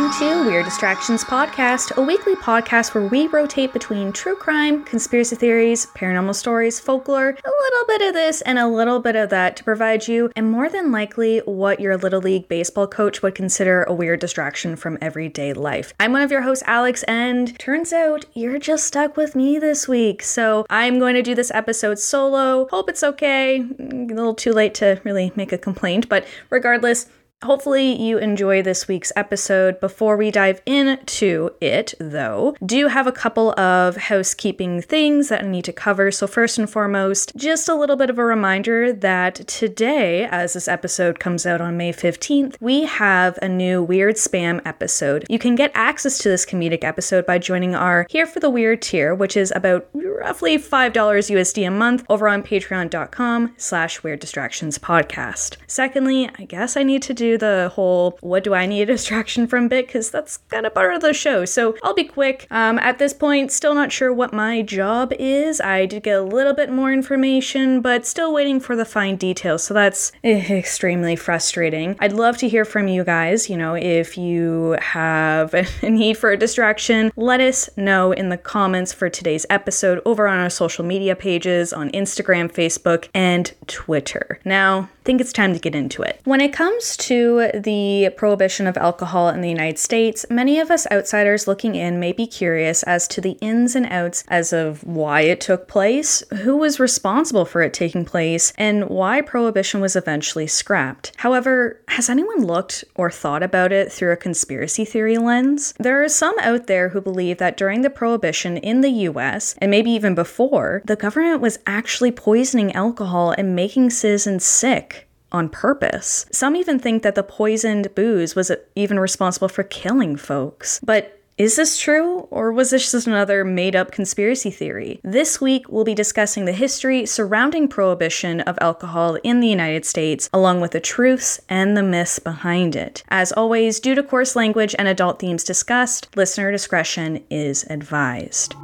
listening to Weird Distractions Podcast, a weekly podcast where we rotate between true crime, conspiracy theories, paranormal stories, folklore, a little bit of this and a little bit of that to provide you, and more than likely, what your Little League baseball coach would consider a weird distraction from everyday life. I'm one of your hosts, Alex, and turns out you're just stuck with me this week. So I'm going to do this episode solo. Hope it's okay. A little too late to really make a complaint, but regardless, Hopefully, you enjoy this week's episode. Before we dive into it, though, do have a couple of housekeeping things that I need to cover. So, first and foremost, just a little bit of a reminder that today, as this episode comes out on May 15th, we have a new Weird Spam episode. You can get access to this comedic episode by joining our Here for the Weird tier, which is about roughly $5 USD a month over on patreon.com slash weird distractions podcast. Secondly, I guess I need to do the whole what do I need a distraction from bit because that's kind of part of the show. So I'll be quick. Um, at this point, still not sure what my job is. I did get a little bit more information, but still waiting for the fine details. So that's extremely frustrating. I'd love to hear from you guys. You know, if you have a need for a distraction, let us know in the comments for today's episode over on our social media pages on Instagram, Facebook, and Twitter. Now, think it's time to get into it. When it comes to the prohibition of alcohol in the United States, many of us outsiders looking in may be curious as to the ins and outs as of why it took place, who was responsible for it taking place, and why prohibition was eventually scrapped. However, has anyone looked or thought about it through a conspiracy theory lens? There are some out there who believe that during the prohibition in the US, and maybe even before, the government was actually poisoning alcohol and making citizens sick on purpose. Some even think that the poisoned booze was uh, even responsible for killing folks. But is this true, or was this just another made up conspiracy theory? This week, we'll be discussing the history surrounding prohibition of alcohol in the United States, along with the truths and the myths behind it. As always, due to coarse language and adult themes discussed, listener discretion is advised.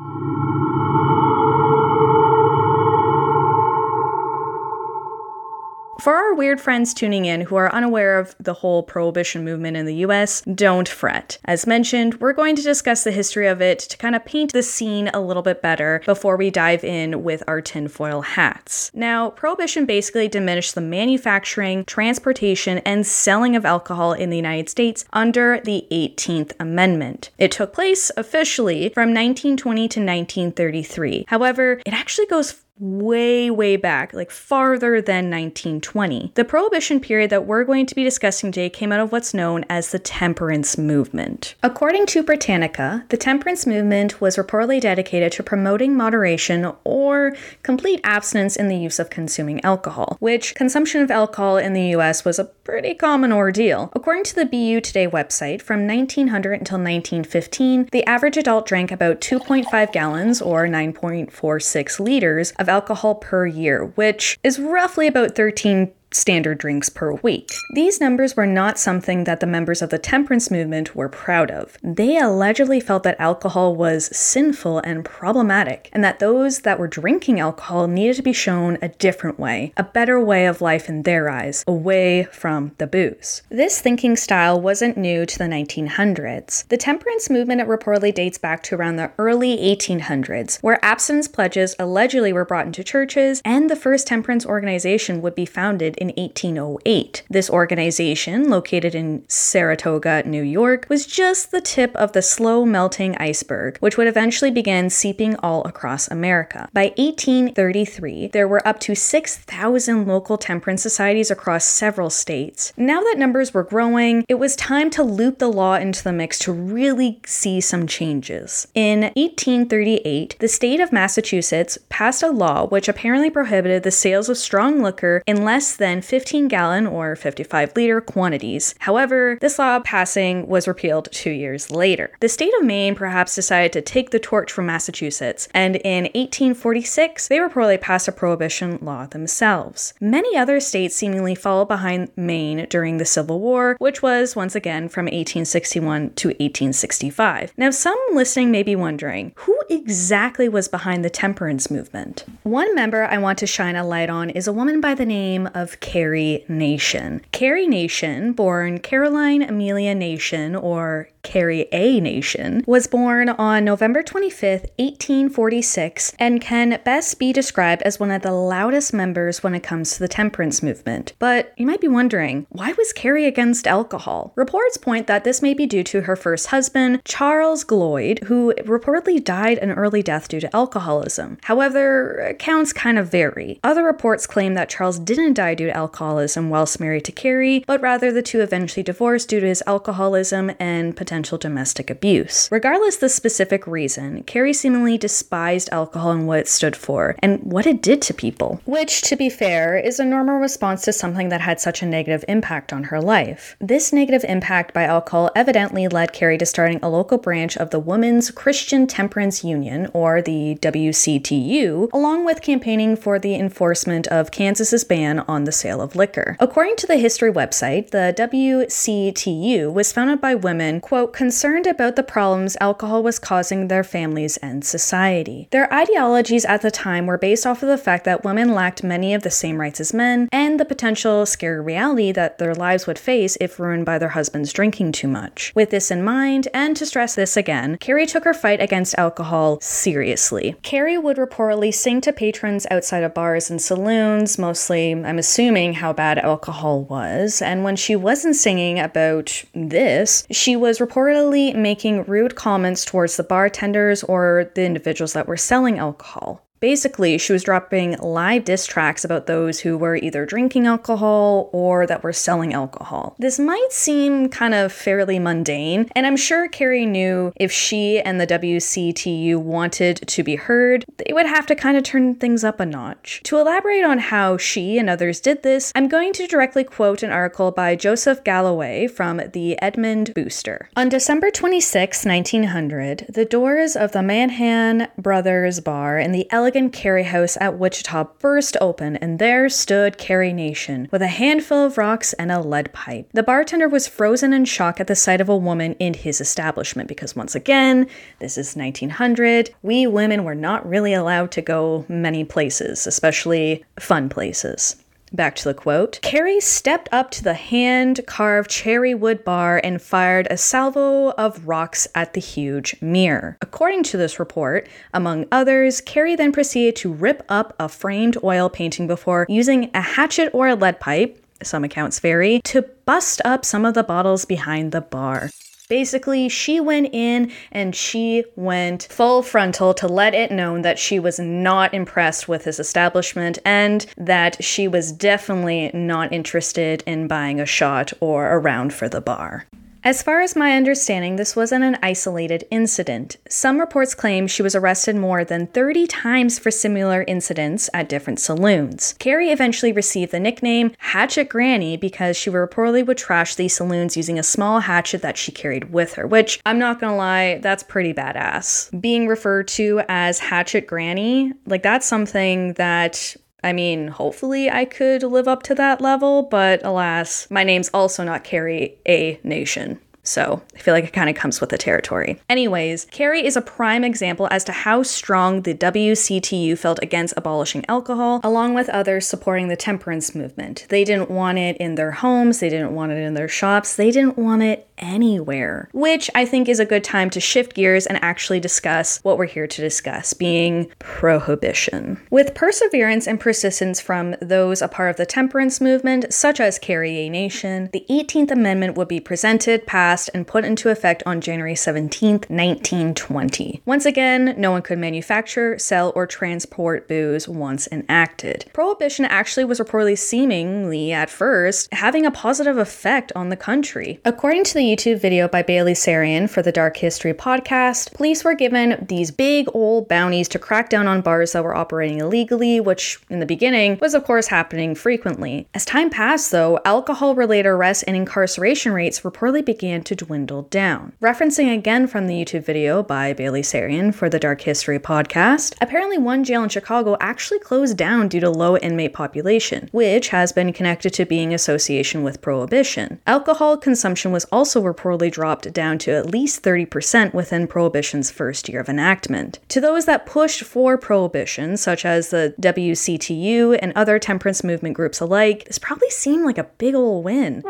Weird friends tuning in who are unaware of the whole prohibition movement in the US, don't fret. As mentioned, we're going to discuss the history of it to kind of paint the scene a little bit better before we dive in with our tinfoil hats. Now, prohibition basically diminished the manufacturing, transportation, and selling of alcohol in the United States under the 18th Amendment. It took place officially from 1920 to 1933. However, it actually goes way, way back, like farther than 1920. The Prohibition period that we're going to be discussing today came out of what's known as the temperance movement. According to Britannica, the temperance movement was reportedly dedicated to promoting moderation or complete abstinence in the use of consuming alcohol, which consumption of alcohol in the US was a pretty common ordeal. According to the BU Today website, from 1900 until 1915, the average adult drank about 2.5 gallons or 9.46 liters of of alcohol per year, which is roughly about 13 standard drinks per week. These numbers were not something that the members of the temperance movement were proud of. They allegedly felt that alcohol was sinful and problematic, and that those that were drinking alcohol needed to be shown a different way, a better way of life in their eyes, away from the booze. This thinking style wasn't new to the 1900s. The temperance movement reportedly dates back to around the early 1800s, where abstinence pledges allegedly were brought into churches, and the first temperance organization would be founded in in 1808. This organization, located in Saratoga, New York, was just the tip of the slow melting iceberg, which would eventually begin seeping all across America. By 1833, there were up to 6,000 local temperance societies across several states. Now that numbers were growing, it was time to loop the law into the mix to really see some changes. In 1838, the state of Massachusetts passed a law which apparently prohibited the sales of strong liquor in less than 15 gallon or 55 liter quantities. However, this law passing was repealed two years later. The state of Maine perhaps decided to take the torch from Massachusetts, and in 1846, they reportedly passed a prohibition law themselves. Many other states seemingly followed behind Maine during the Civil War, which was once again from 1861 to 1865. Now, some listening may be wondering who exactly was behind the temperance movement? One member I want to shine a light on is a woman by the name of Carrie Nation. Carrie Nation, born Caroline Amelia Nation, or Carrie A. Nation, was born on November 25th, 1846, and can best be described as one of the loudest members when it comes to the temperance movement. But you might be wondering, why was Carrie against alcohol? Reports point that this may be due to her first husband, Charles Gloyd, who reportedly died an early death due to alcoholism. However, accounts kind of vary. Other reports claim that Charles didn't die due alcoholism whilst married to Carrie, but rather the two eventually divorced due to his alcoholism and potential potential domestic abuse. Regardless the specific reason, Carrie seemingly despised alcohol and what it stood for, and what it did to people. Which, to be fair, is a normal response to something that had such a negative impact on her life. This negative impact by alcohol evidently led Carrie to starting a local branch of the Women's Christian Temperance Union, or the WCTU, along with campaigning for the enforcement of Kansas's ban on the sale of liquor. According to the history website, the WCTU was founded by women, quote, concerned about the problems alcohol was causing their families and society. Their ideologies at the time were based off of the fact that women lacked many of the same rights as men and the potential scary reality that their lives would face if ruined by their husbands drinking too much. With this in mind, and to stress this again, Carrie took her fight against alcohol seriously. Carrie would reportedly sing to patrons outside of bars and saloons, mostly, I'm assuming, how bad alcohol was, and when she wasn't singing about this, she was reportedly making rude comments towards the bartenders or the individuals that were selling alcohol. Basically, she was dropping live diss tracks about those who were either drinking alcohol or that were selling alcohol. This might seem kind of fairly mundane, and I'm sure Carrie knew if she and the WCTU wanted to be heard, they would have to kind of turn things up a notch. To elaborate on how she and others did this, I'm going to directly quote an article by Joseph Galloway from the Edmund Booster. On December 26, 1900, the doors of the Manhan Brothers Bar in the elegant Carrie House at Wichita burst open, and there stood Carrie Nation with a handful of rocks and a lead pipe. The bartender was frozen in shock at the sight of a woman in his establishment because, once again, this is 1900. We women were not really allowed to go many places, especially fun places. Back to the quote Carrie stepped up to the hand carved cherry wood bar and fired a salvo of rocks at the huge mirror. According to this report, among others, Carrie then proceeded to rip up a framed oil painting before using a hatchet or a lead pipe, some accounts vary, to bust up some of the bottles behind the bar. Basically, she went in and she went full frontal to let it known that she was not impressed with his establishment and that she was definitely not interested in buying a shot or a round for the bar. As far as my understanding, this wasn't an isolated incident. Some reports claim she was arrested more than 30 times for similar incidents at different saloons. Carrie eventually received the nickname Hatchet Granny because she reportedly would trash these saloons using a small hatchet that she carried with her, which I'm not gonna lie, that's pretty badass. Being referred to as Hatchet Granny, like that's something that I mean, hopefully I could live up to that level, but alas, my name's also not Carrie A Nation. So I feel like it kind of comes with the territory. Anyways, Carrie is a prime example as to how strong the WCTU felt against abolishing alcohol, along with others supporting the temperance movement. They didn't want it in their homes, they didn't want it in their shops, they didn't want it anywhere, which I think is a good time to shift gears and actually discuss what we're here to discuss, being prohibition. With perseverance and persistence from those a part of the temperance movement, such as Carrie A. Nation, the 18th Amendment would be presented, passed, and put into effect on January 17, 1920. Once again, no one could manufacture, sell, or transport booze once enacted. Prohibition actually was reportedly seemingly, at first, having a positive effect on the country. According to the YouTube video by Bailey Sarian for the Dark History podcast, police were given these big old bounties to crack down on bars that were operating illegally, which in the beginning was, of course, happening frequently. As time passed, though, alcohol related arrests and incarceration rates reportedly began to dwindle down. Referencing again from the YouTube video by Bailey Sarian for the Dark History podcast, apparently one jail in Chicago actually closed down due to low inmate population, which has been connected to being association with prohibition. Alcohol consumption was also reportedly dropped down to at least 30% within Prohibition's first year of enactment. To those that pushed for Prohibition, such as the WCTU and other temperance movement groups alike, this probably seemed like a big ol' win.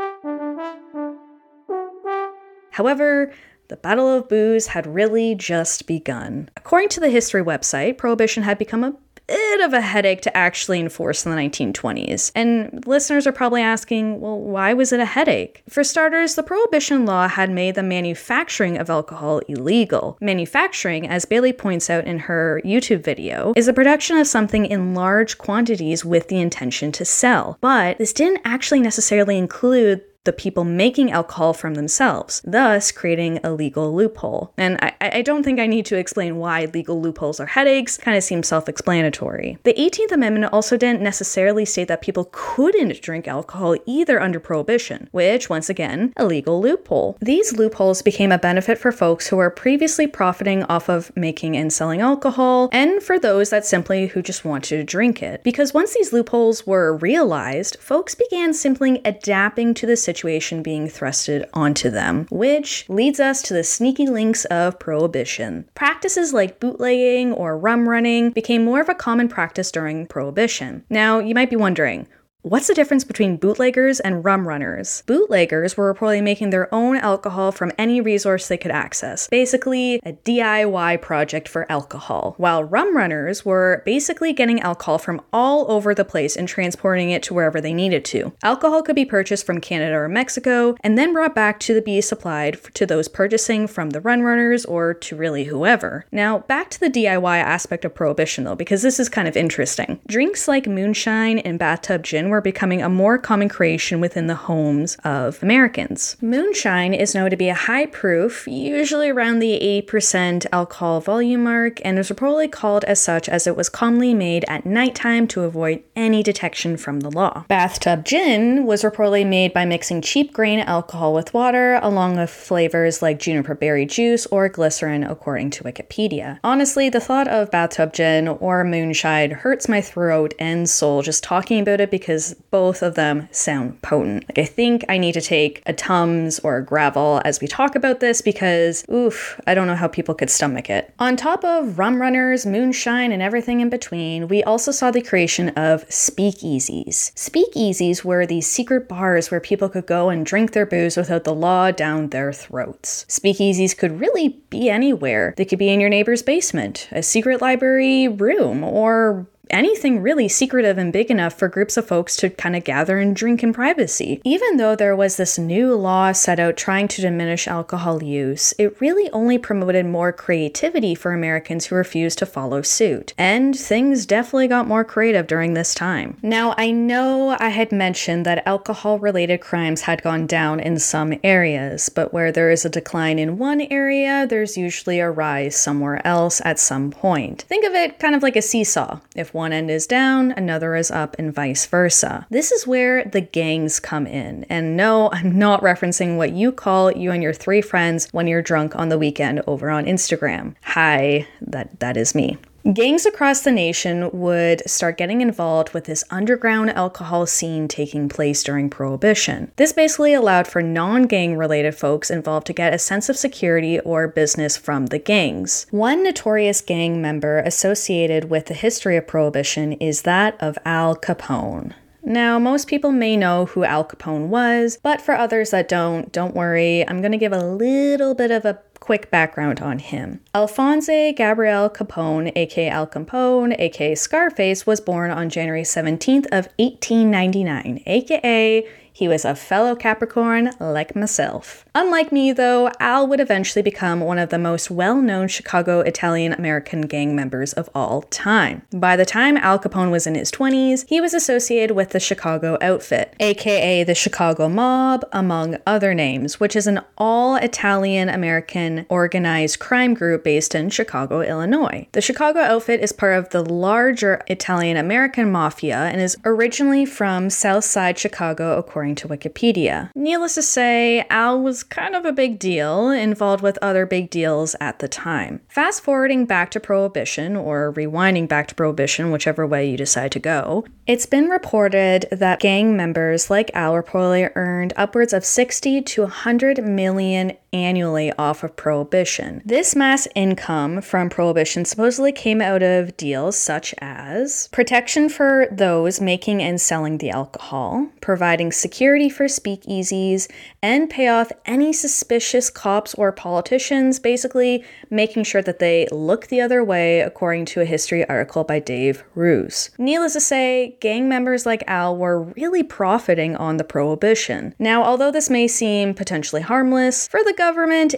However, the Battle of Booze had really just begun. According to the history website, Prohibition had become a bit of a headache to actually enforce in the 1920s. And listeners are probably asking, well, why was it a headache? For starters, the prohibition law had made the manufacturing of alcohol illegal. Manufacturing, as Bailey points out in her YouTube video, is the production of something in large quantities with the intention to sell. But this didn't actually necessarily include the people making alcohol from themselves, thus creating a legal loophole. And I, I don't think I need to explain why legal loopholes are headaches, kind of seems self explanatory. The 18th Amendment also didn't necessarily state that people couldn't drink alcohol either under prohibition, which, once again, a legal loophole. These loopholes became a benefit for folks who were previously profiting off of making and selling alcohol, and for those that simply who just wanted to drink it. Because once these loopholes were realized, folks began simply adapting to the situation situation being thrusted onto them, which leads us to the sneaky links of prohibition. Practices like bootlegging or rum running became more of a common practice during prohibition. Now, you might be wondering, What's the difference between bootleggers and rum runners? Bootleggers were reportedly making their own alcohol from any resource they could access, basically a DIY project for alcohol, while rum runners were basically getting alcohol from all over the place and transporting it to wherever they needed to. Alcohol could be purchased from Canada or Mexico and then brought back to the be supplied to those purchasing from the rum runners or to really whoever. Now, back to the DIY aspect of prohibition though, because this is kind of interesting. Drinks like moonshine and bathtub gin were were becoming a more common creation within the homes of Americans. Moonshine is known to be a high proof, usually around the 8% alcohol volume mark, and is reportedly called as such as it was commonly made at nighttime to avoid any detection from the law. Bathtub gin was reportedly made by mixing cheap grain alcohol with water, along with flavors like juniper berry juice or glycerin, according to Wikipedia. Honestly, the thought of bathtub gin or moonshine hurts my throat and soul just talking about it because both of them sound potent. Like, I think I need to take a Tums or a Gravol as we talk about this because, oof, I don't know how people could stomach it. On top of rum runners, moonshine, and everything in between, we also saw the creation of speakeasies. Speakeasies were these secret bars where people could go and drink their booze without the law down their throats. Speakeasies could really be anywhere. They could be in your neighbor's basement, a secret library room, or anything really secretive and big enough for groups of folks to kind of gather and drink in privacy. Even though there was this new law set out trying to diminish alcohol use, it really only promoted more creativity for Americans who refused to follow suit. And things definitely got more creative during this time. Now, I know I had mentioned that alcohol related crimes had gone down in some areas, but where there is a decline in one area, there's usually a rise somewhere else at some point. Think of it kind of like a seesaw. If one end is down, another is up, and vice versa. This is where the gangs come in. And no, I'm not referencing what you call you and your three friends when you're drunk on the weekend over on Instagram. Hi, that that is me. Gangs across the nation would start getting involved with this underground alcohol scene taking place during Prohibition. This basically allowed for non gang related folks involved to get a sense of security or business from the gangs. One notorious gang member associated with the history of Prohibition is that of Al Capone. Now, most people may know who Al Capone was, but for others that don't, don't worry. I'm going to give a little bit of a quick background on him. Alphonse Gabriel Capone, aka Al Capone, aka Scarface, was born on January 17th of 1899, aka he was a fellow Capricorn like myself. Unlike me, though, Al would eventually become one of the most well known Chicago Italian American gang members of all time. By the time Al Capone was in his 20s, he was associated with the Chicago Outfit, aka the Chicago Mob, among other names, which is an all Italian American organized crime group based in Chicago, Illinois. The Chicago Outfit is part of the larger Italian American Mafia and is originally from Southside Chicago, according according to Wikipedia. Needless to say, Al was kind of a big deal, involved with other big deals at the time. Fast forwarding back to Prohibition, or rewinding back to Prohibition, whichever way you decide to go, it's been reported that gang members like Al reportedly earned upwards of 60 to 100 million annually off of Prohibition. This mass income from Prohibition supposedly came out of deals such as protection for those making and selling the alcohol, providing security for speakeasies, and pay off any suspicious cops or politicians, basically making sure that they look the other way, according to a history article by Dave Roos. Needless to say, gang members like Al were really profiting on the prohibition. Now, although this may seem potentially harmless, for the government,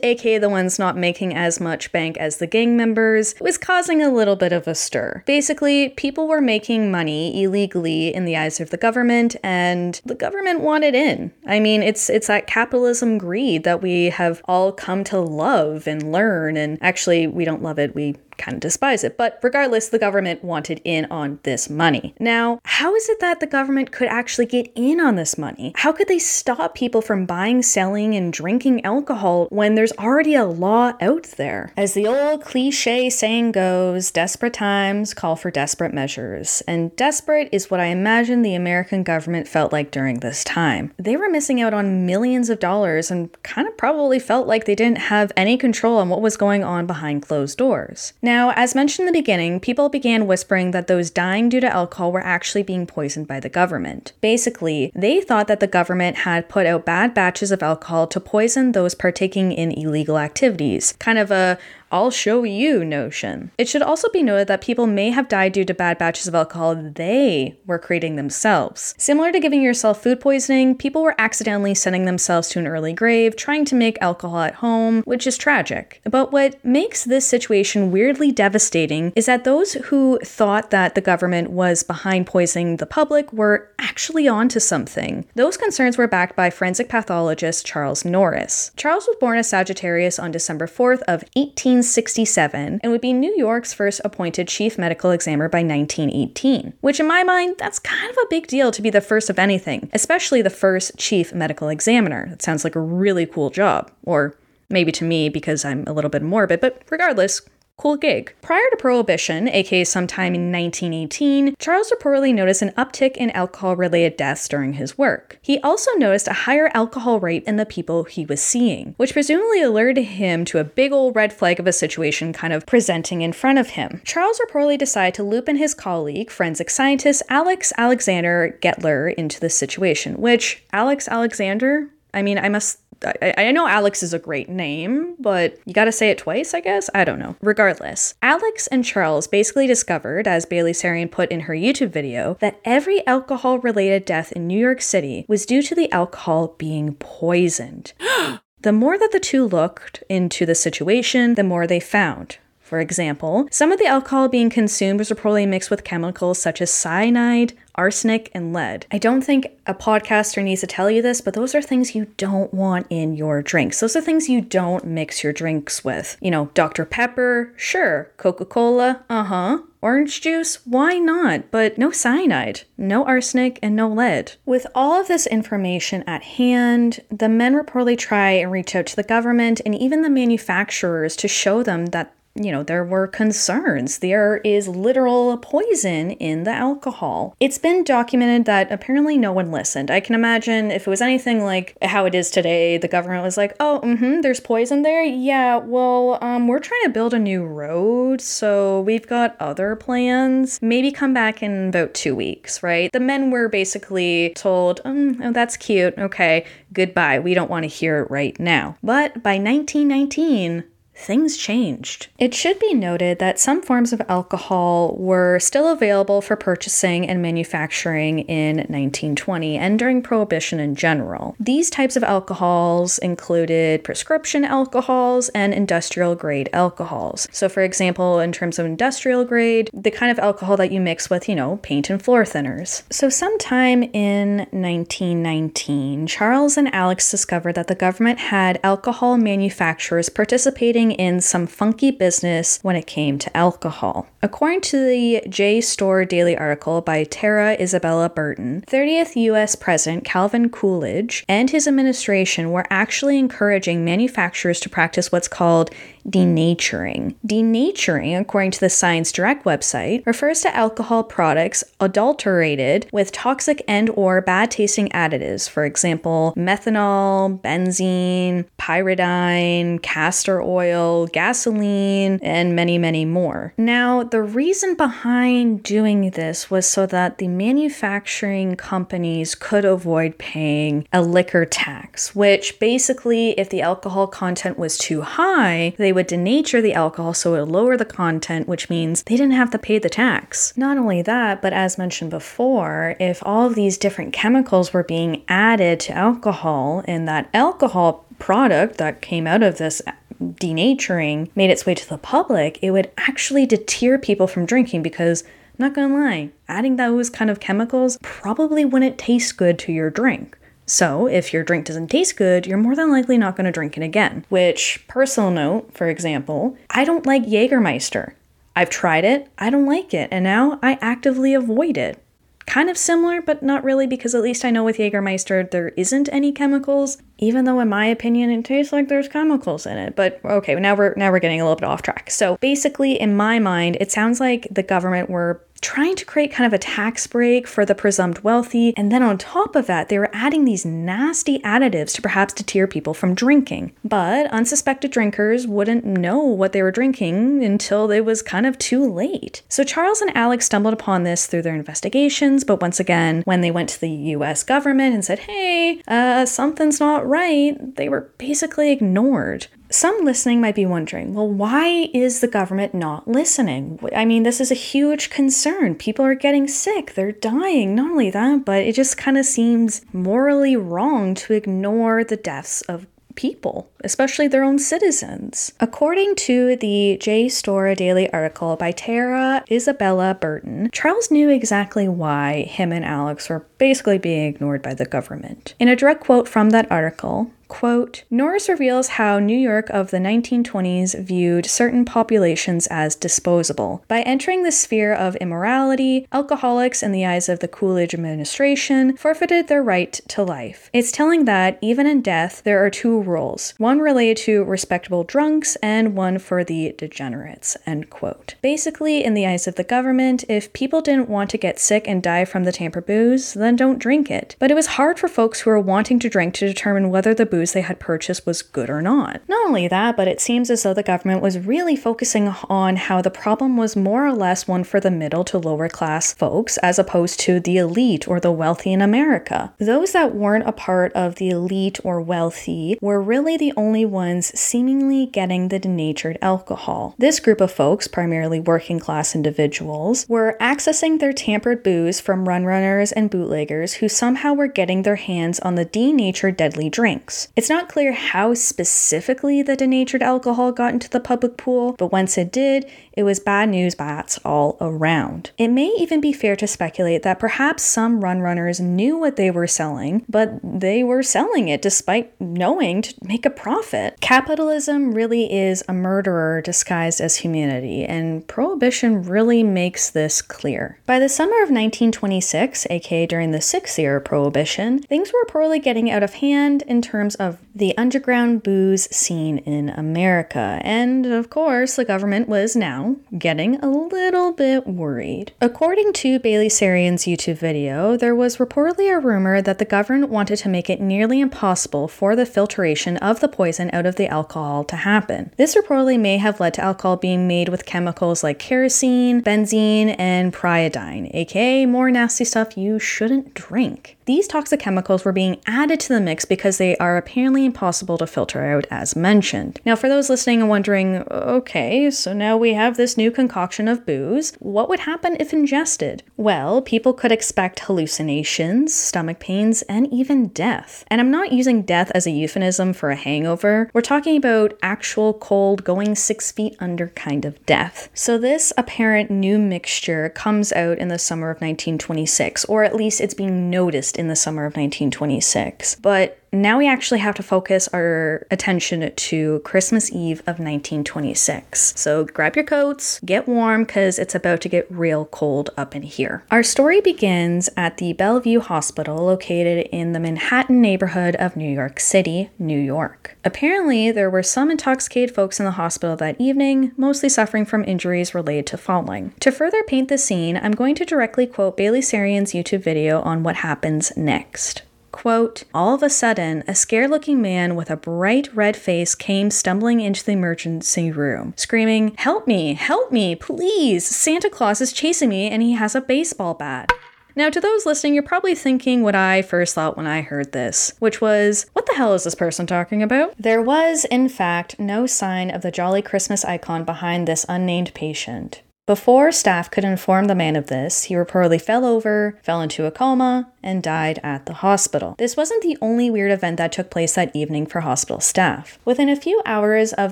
aka the ones not making as much bank as the gang members, was causing a little bit of a stir. Basically, people were making money illegally in the eyes of the government, and the government wanted in. I mean, it's it's that capitalism greed that we have all come to love and learn, and actually, we don't love it. We kind of despise it. But regardless, the government wanted in on this money. Now, how is it that the government could actually get in on this money? How could they stop people from buying, selling, and drinking alcohol when there's already a law out there? As the old cliche saying goes, desperate times call for desperate measures. And desperate is what I imagine the American government felt like during this time. They were missing out on millions of dollars and kind of probably felt like they didn't have any control on what was going on behind closed doors. Now, as mentioned in the beginning, people began whispering that those dying due to alcohol were actually being poisoned by the government. Basically, they thought that the government had put out bad batches of alcohol to poison those partaking in illegal activities, kind of a I'll show you notion. It should also be noted that people may have died due to bad batches of alcohol they were creating themselves. Similar to giving yourself food poisoning, people were accidentally sending themselves to an early grave trying to make alcohol at home, which is tragic. But what makes this situation weirdly devastating is that those who thought that the government was behind poisoning the public were actually onto something. Those concerns were backed by forensic pathologist Charles Norris. Charles was born a Sagittarius on December 4th of 18 1967 and would be New York's first appointed chief medical examiner by 1918, which in my mind, that's kind of a big deal to be the first of anything, especially the first chief medical examiner. That sounds like a really cool job. Or maybe to me because I'm a little bit morbid, but regardless, Cool gig. Prior to Prohibition, aka sometime in 1918, Charles reportedly noticed an uptick in alcohol related deaths during his work. He also noticed a higher alcohol rate in the people he was seeing, which presumably alerted him to a big old red flag of a situation kind of presenting in front of him. Charles reportedly decided to loop in his colleague, forensic scientist Alex Alexander Gettler, into the situation, which, Alex Alexander, I mean, I must I, I, know Alex is a great name, but you gotta say it twice, I guess? I don't know. Regardless, Alex and Charles basically discovered, as Bailey Sarian put in her YouTube video, that every alcohol related death in New York City was due to the alcohol being poisoned. the more that the two looked into the situation, the more they found. For example, some of the alcohol being consumed was reportedly mixed with chemicals such as cyanide, arsenic, and lead. I don't think a podcaster needs to tell you this, but those are things you don't want in your drinks. Those are things you don't mix your drinks with. You know, Dr. Pepper, sure. Coca Cola, uh huh. Orange juice? Why not? But no cyanide, no arsenic, and no lead. With all of this information at hand, the men reportedly try and reach out to the government and even the manufacturers to show them that you know, there were concerns. There is literal poison in the alcohol. It's been documented that apparently no one listened. I can imagine if it was anything like how it is today, the government was like, oh, mm-hmm, there's poison there. Yeah, well, um, we're trying to build a new road, so we've got other plans. Maybe come back in about two weeks, right? The men were basically told, um, oh, that's cute. Okay, goodbye. We don't want to hear it right now. But by 1919, things changed. It should be noted that some forms of alcohol were still available for purchasing and manufacturing in 1920 and during Prohibition in general. These types of alcohols included prescription alcohols and industrial grade alcohols. So, for example, in terms of industrial grade, the kind of alcohol that you mix with, you know, paint and floor thinners. So, sometime in 1919, Charles and Alex discovered that the government had alcohol manufacturers participating in some funky business when it came to alcohol. According to the JSTOR Daily article by Tara Isabella Burton, 30th U.S. President Calvin Coolidge and his administration were actually encouraging manufacturers to practice what's called denaturing. Denaturing, according to the Science Direct website, refers to alcohol products adulterated with toxic and or bad tasting additives, for example, methanol, benzene, pyridine, castor oil, gasoline, and many, many more. Now, the reason behind doing this was so that the manufacturing companies could avoid paying a liquor tax, which basically, if the alcohol content was too high, they would denature the alcohol so it would lower the content, which means they didn't have to pay the tax. Not only that, but as mentioned before, if all of these different chemicals were being added to alcohol and that alcohol product that came out of this denaturing made its way to the public, it would actually deter people from drinking because not gonna lie, adding those kind of chemicals probably wouldn't taste good to your drink. So, if your drink doesn't taste good, you're more than likely not going to drink it again. Which, personal note, for example, I don't like Jägermeister. I've tried it, I don't like it, and now I actively avoid it. Kind of similar, but not really, because at least I know with Jägermeister there isn't any chemicals, even though in my opinion it tastes like there's chemicals in it. But okay, now we're now we're getting a little bit off track. So basically, in my mind, it sounds like the government were trying to create kind of a tax break for the presumed wealthy. And then on top of that, they were adding these nasty additives to perhaps deter people from drinking. But unsuspected drinkers wouldn't know what they were drinking until it was kind of too late. So Charles and Alex stumbled upon this through their investigations, but once again, when they went to the US government and said, hey, uh, something's not right, they were basically ignored. Some listening might be wondering, well, why is the government not listening? I mean, this is a huge concern. People are getting sick, they're dying. Not only that, but it just kind of seems morally wrong to ignore the deaths of people, especially their own citizens. According to the JSTOR Daily article by Tara Isabella Burton, Charles knew exactly why him and Alex were basically being ignored by the government. In a direct quote from that article, Quote Norris reveals how New York of the 1920s viewed certain populations as disposable. By entering the sphere of immorality, alcoholics, in the eyes of the Coolidge administration, forfeited their right to life. It's telling that, even in death, there are two rules one related to respectable drunks and one for the degenerates. End quote. Basically, in the eyes of the government, if people didn't want to get sick and die from the tamper booze, then don't drink it. But it was hard for folks who were wanting to drink to determine whether the booze booze they had purchased was good or not. Not only that, but it seems as though the government was really focusing on how the problem was more or less one for the middle to lower class folks as opposed to the elite or the wealthy in America. Those that weren't a part of the elite or wealthy were really the only ones seemingly getting the denatured alcohol. This group of folks, primarily working class individuals, were accessing their tampered booze from rum runners and bootleggers who somehow were getting their hands on the denatured deadly drinks. It's not clear how specifically the denatured alcohol got into the public pool, but once it did, it was bad news bats all around. It may even be fair to speculate that perhaps some rum runners knew what they were selling, but they were selling it despite knowing to make a profit. Capitalism really is a murderer disguised as humanity, and prohibition really makes this clear. By the summer of 1926, aka during the sixth year of prohibition, things were poorly getting out of hand in terms of the underground booze scene in America. And of course, the government was now getting a little bit worried. According to Bailey Sarian's YouTube video, there was reportedly a rumor that the government wanted to make it nearly impossible for the filtration of the poison out of the alcohol to happen. This reportedly may have led to alcohol being made with chemicals like kerosene, benzene, and pyridine, aka more nasty stuff you shouldn't drink. These toxic chemicals were being added to the mix because they are apparently impossible to filter out, as mentioned. Now, for those listening and wondering, okay, so now we have this new concoction of booze, what would happen if ingested? Well, people could expect hallucinations, stomach pains, and even death. And I'm not using death as a euphemism for a hangover, we're talking about actual cold, going six feet under kind of death. So, this apparent new mixture comes out in the summer of 1926, or at least it's being noticed in the summer of 1926. But now we actually have to focus our attention to Christmas Eve of 1926. So grab your coats, get warm, because it's about to get real cold up in here. Our story begins at the Bellevue Hospital located in the Manhattan neighborhood of New York City, New York. Apparently, there were some intoxicated folks in the hospital that evening, mostly suffering from injuries related to falling. To further paint the scene, I'm going to directly quote Bailey Sarian's YouTube video on what happens next. Quote, all of a sudden, a scared looking man with a bright red face came stumbling into the emergency room, screaming, Help me, help me, please! Santa Claus is chasing me and he has a baseball bat. Now, to those listening, you're probably thinking what I first thought when I heard this, which was, what the hell is this person talking about? There was, in fact, no sign of the Jolly Christmas icon behind this unnamed patient. Before staff could inform the man of this, he reportedly fell over, fell into a coma, and died at the hospital. This wasn't the only weird event that took place that evening for hospital staff. Within a few hours of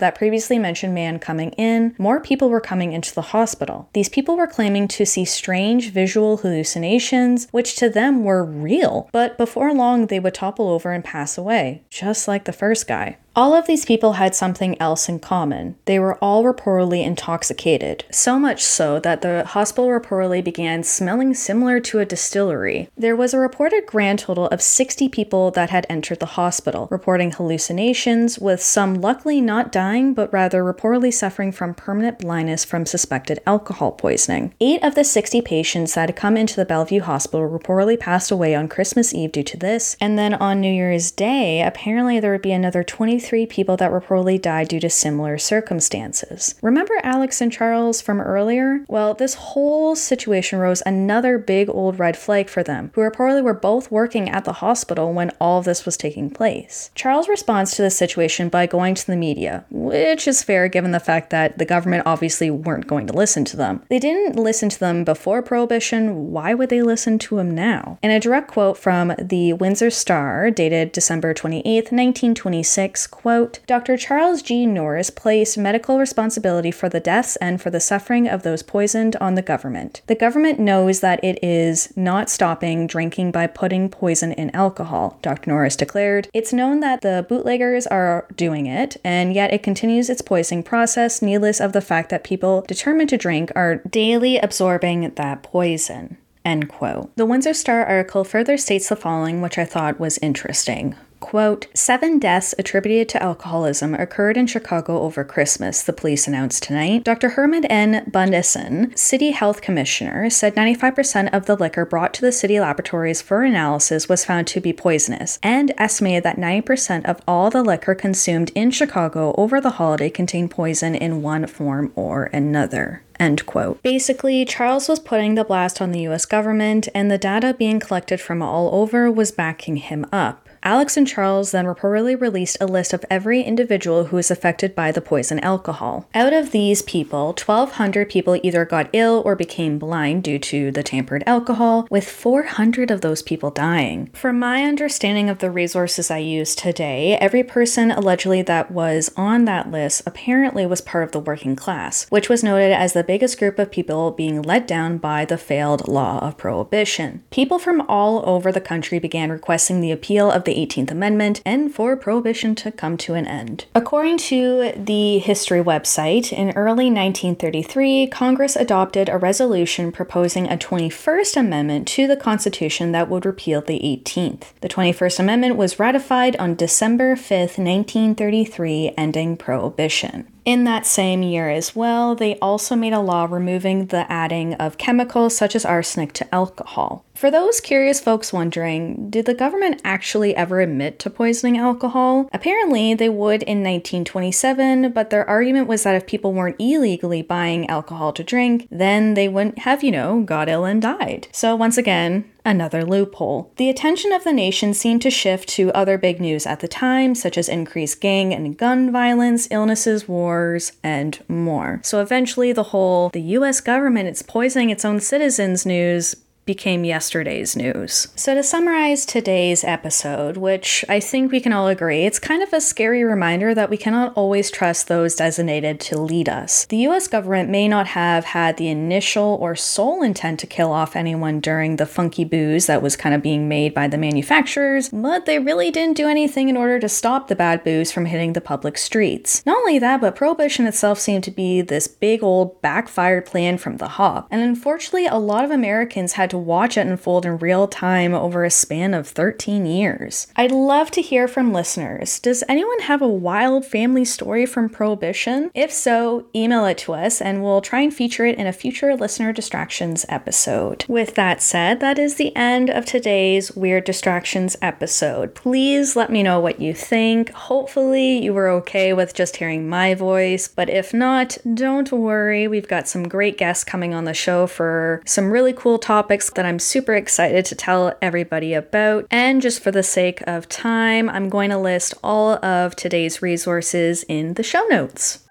that previously mentioned man coming in, more people were coming into the hospital. These people were claiming to see strange visual hallucinations, which to them were real, but before long they would topple over and pass away, just like the first guy. All of these people had something else in common. They were all reportedly intoxicated, so much so that the hospital reportedly began smelling similar to a distillery. There was a reported grand total of 60 people that had entered the hospital, reporting hallucinations, with some luckily not dying, but rather reportedly suffering from permanent blindness from suspected alcohol poisoning. Eight of the 60 patients that had come into the Bellevue Hospital reportedly passed away on Christmas Eve due to this, and then on New Year's Day, apparently there would be another 23 three people that reportedly died due to similar circumstances. Remember Alex and Charles from earlier? Well, this whole situation rose another big old red flag for them, who reportedly were both working at the hospital when all of this was taking place. Charles responds to the situation by going to the media, which is fair given the fact that the government obviously weren't going to listen to them. They didn't listen to them before Prohibition, why would they listen to him now? In a direct quote from the Windsor Star, dated December 28, 1926, quote, Dr. Charles G. Norris placed medical responsibility for the deaths and for the suffering of those poisoned on the government. The government knows that it is not stopping drinking by putting poison in alcohol, Dr. Norris declared. It's known that the bootleggers are doing it, and yet it continues its poisoning process, needless of the fact that people determined to drink are daily absorbing that poison. End quote. The Windsor Star article further states the following, which I thought was interesting. Quote, seven deaths attributed to alcoholism occurred in Chicago over Christmas, the police announced tonight. Dr. Herman N. Bundesen, city health commissioner, said 95% of the liquor brought to the city laboratories for analysis was found to be poisonous, and estimated that 90% of all the liquor consumed in Chicago over the holiday contained poison in one form or another. End quote. Basically, Charles was putting the blast on the US government, and the data being collected from all over was backing him up. Alex and Charles then reportedly released a list of every individual who was affected by the poison alcohol. Out of these people, 1,200 people either got ill or became blind due to the tampered alcohol, with 400 of those people dying. From my understanding of the resources I used today, every person allegedly that was on that list apparently was part of the working class, which was noted as the biggest group of people being let down by the failed law of prohibition. People from all over the country began requesting the appeal of the 18th Amendment and for Prohibition to come to an end. According to the history website, in early 1933, Congress adopted a resolution proposing a 21st Amendment to the Constitution that would repeal the 18th. The 21st Amendment was ratified on December 5th, 1933, ending Prohibition. In that same year as well, they also made a law removing the adding of chemicals such as arsenic to alcohol. For those curious folks wondering, did the government actually ever admit to poisoning alcohol? Apparently, they would in 1927, but their argument was that if people weren't illegally buying alcohol to drink, then they wouldn't have, you know, got ill and died. So, once again, another loophole. The attention of the nation seemed to shift to other big news at the time, such as increased gang and gun violence, illnesses, wars, and more. So eventually, the whole the US government is poisoning its own citizens news became yesterday's news. So, to summarize today's episode, which I think we can all agree, it's kind of a scary reminder that we cannot always trust those designated to lead us. The US government may not have had the initial or sole intent to kill off anyone during the funky booze that was kind of being made by the manufacturers, but they really didn't do anything in order to stop the bad booze from hitting the public streets. Not only that, but prohibition itself seemed to be this big old backfired plan from the hop. And unfortunately, a lot of Americans had to to watch it unfold in real time over a span of 13 years. I'd love to hear from listeners. Does anyone have a wild family story from Prohibition? If so, email it to us and we'll try and feature it in a future Listener Distractions episode. With that said, that is the end of today's Weird Distractions episode. Please let me know what you think. Hopefully, you were okay with just hearing my voice, but if not, don't worry. We've got some great guests coming on the show for some really cool topics that I'm super excited to tell everybody about. And just for the sake of time, I'm going to list all of today's resources in the show notes.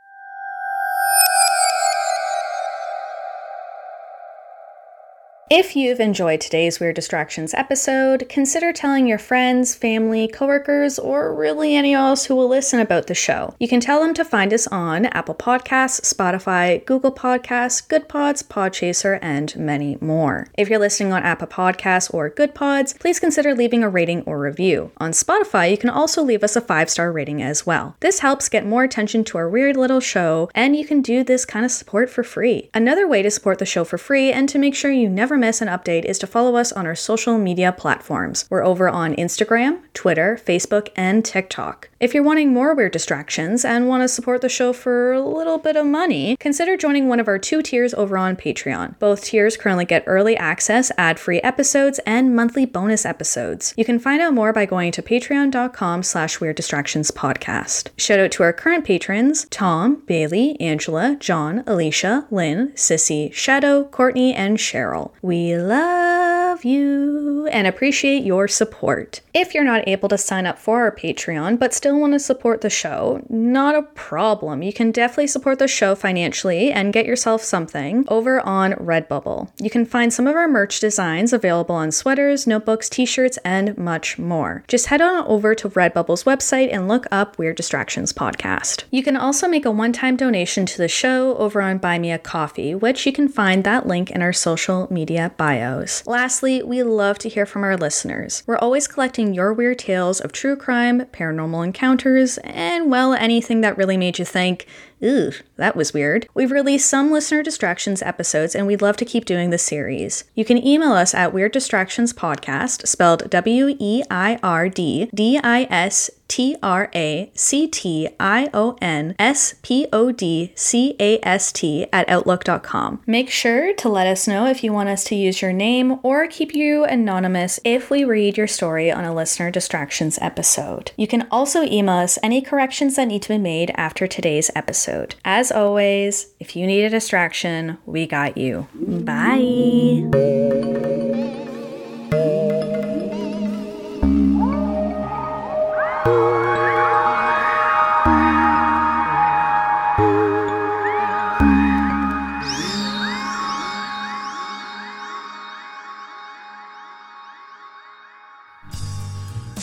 If you've enjoyed today's Weird Distractions episode, consider telling your friends, family, coworkers, or really anyone else who will listen about the show. You can tell them to find us on Apple Podcasts, Spotify, Google Podcasts, Good Pods, Podchaser, and many more. If you're listening on Apple Podcasts or Good Pods, please consider leaving a rating or review. On Spotify, you can also leave us a five star rating as well. This helps get more attention to our weird little show, and you can do this kind of support for free. Another way to support the show for free and to make sure you never never miss an update is to follow us on our social media platforms. We're over on Instagram, Twitter, Facebook, and TikTok. If you're wanting more weird distractions and want to support the show for a little bit of money, consider joining one of our two tiers over on Patreon. Both tiers currently get early access, ad-free episodes, and monthly bonus episodes. You can find out more by going to patreon.com slash weird distractions podcast. Shout out to our current patrons, Tom, Bailey, Angela, John, Alicia, Lynn, Sissy, Shadow, Courtney, and Cheryl. We love you and appreciate your support. If you're not able to sign up for our Patreon but still want to support the show, not a problem. You can definitely support the show financially and get yourself something over on Redbubble. You can find some of our merch designs available on sweaters, notebooks, t shirts, and much more. Just head on over to Redbubble's website and look up Weird Distractions Podcast. You can also make a one time donation to the show over on Buy Me a Coffee, which you can find that link in our social media media bios. Lastly, we love to hear from our listeners. We're always collecting your weird tales of true crime, paranormal encounters, and well, anything that really made you think, Ooh, that was weird. We've released some listener distractions episodes and we'd love to keep doing the series. You can email us at Weird Distractions Podcast, spelled W E I R D D I S T R A C T I O N S P O D C A S T at Outlook.com. Make sure to let us know if you want us to use your name or keep you anonymous if we read your story on a listener distractions episode. You can also email us any corrections that need to be made after today's episode. As always, if you need a distraction, we got you. Bye.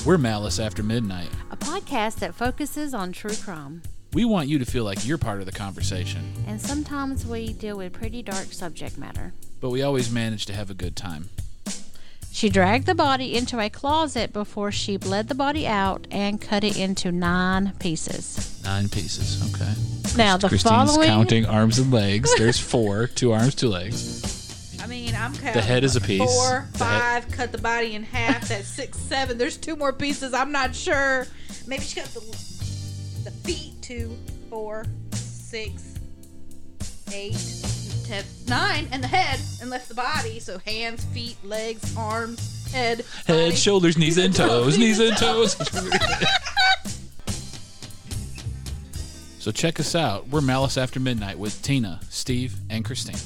We're Malice After Midnight. a podcast that focuses on true crime. We want you to feel like you're part of the conversation, And sometimes we deal with pretty dark subject matter. but we always manage to have a good time. She dragged the body into a closet before she bled the body out and cut it into nine pieces. Nine pieces. Okay. Now, the Christine's following. counting arms and legs. There's four. Two arms, two legs. I mean, I'm counting. head is a piece. Four, The five, cut the body in half. That's six, seven. There's two more pieces. I'm not sure. Maybe she cut the the feet. Two, four, six, eight, ten, nine, and the head, and left the body. So hands, feet, legs, arms, head, Head, body. shoulders, knees, and toes. knees and toes. so check us out. We're Malice After Midnight with Tina, Steve, and Christine.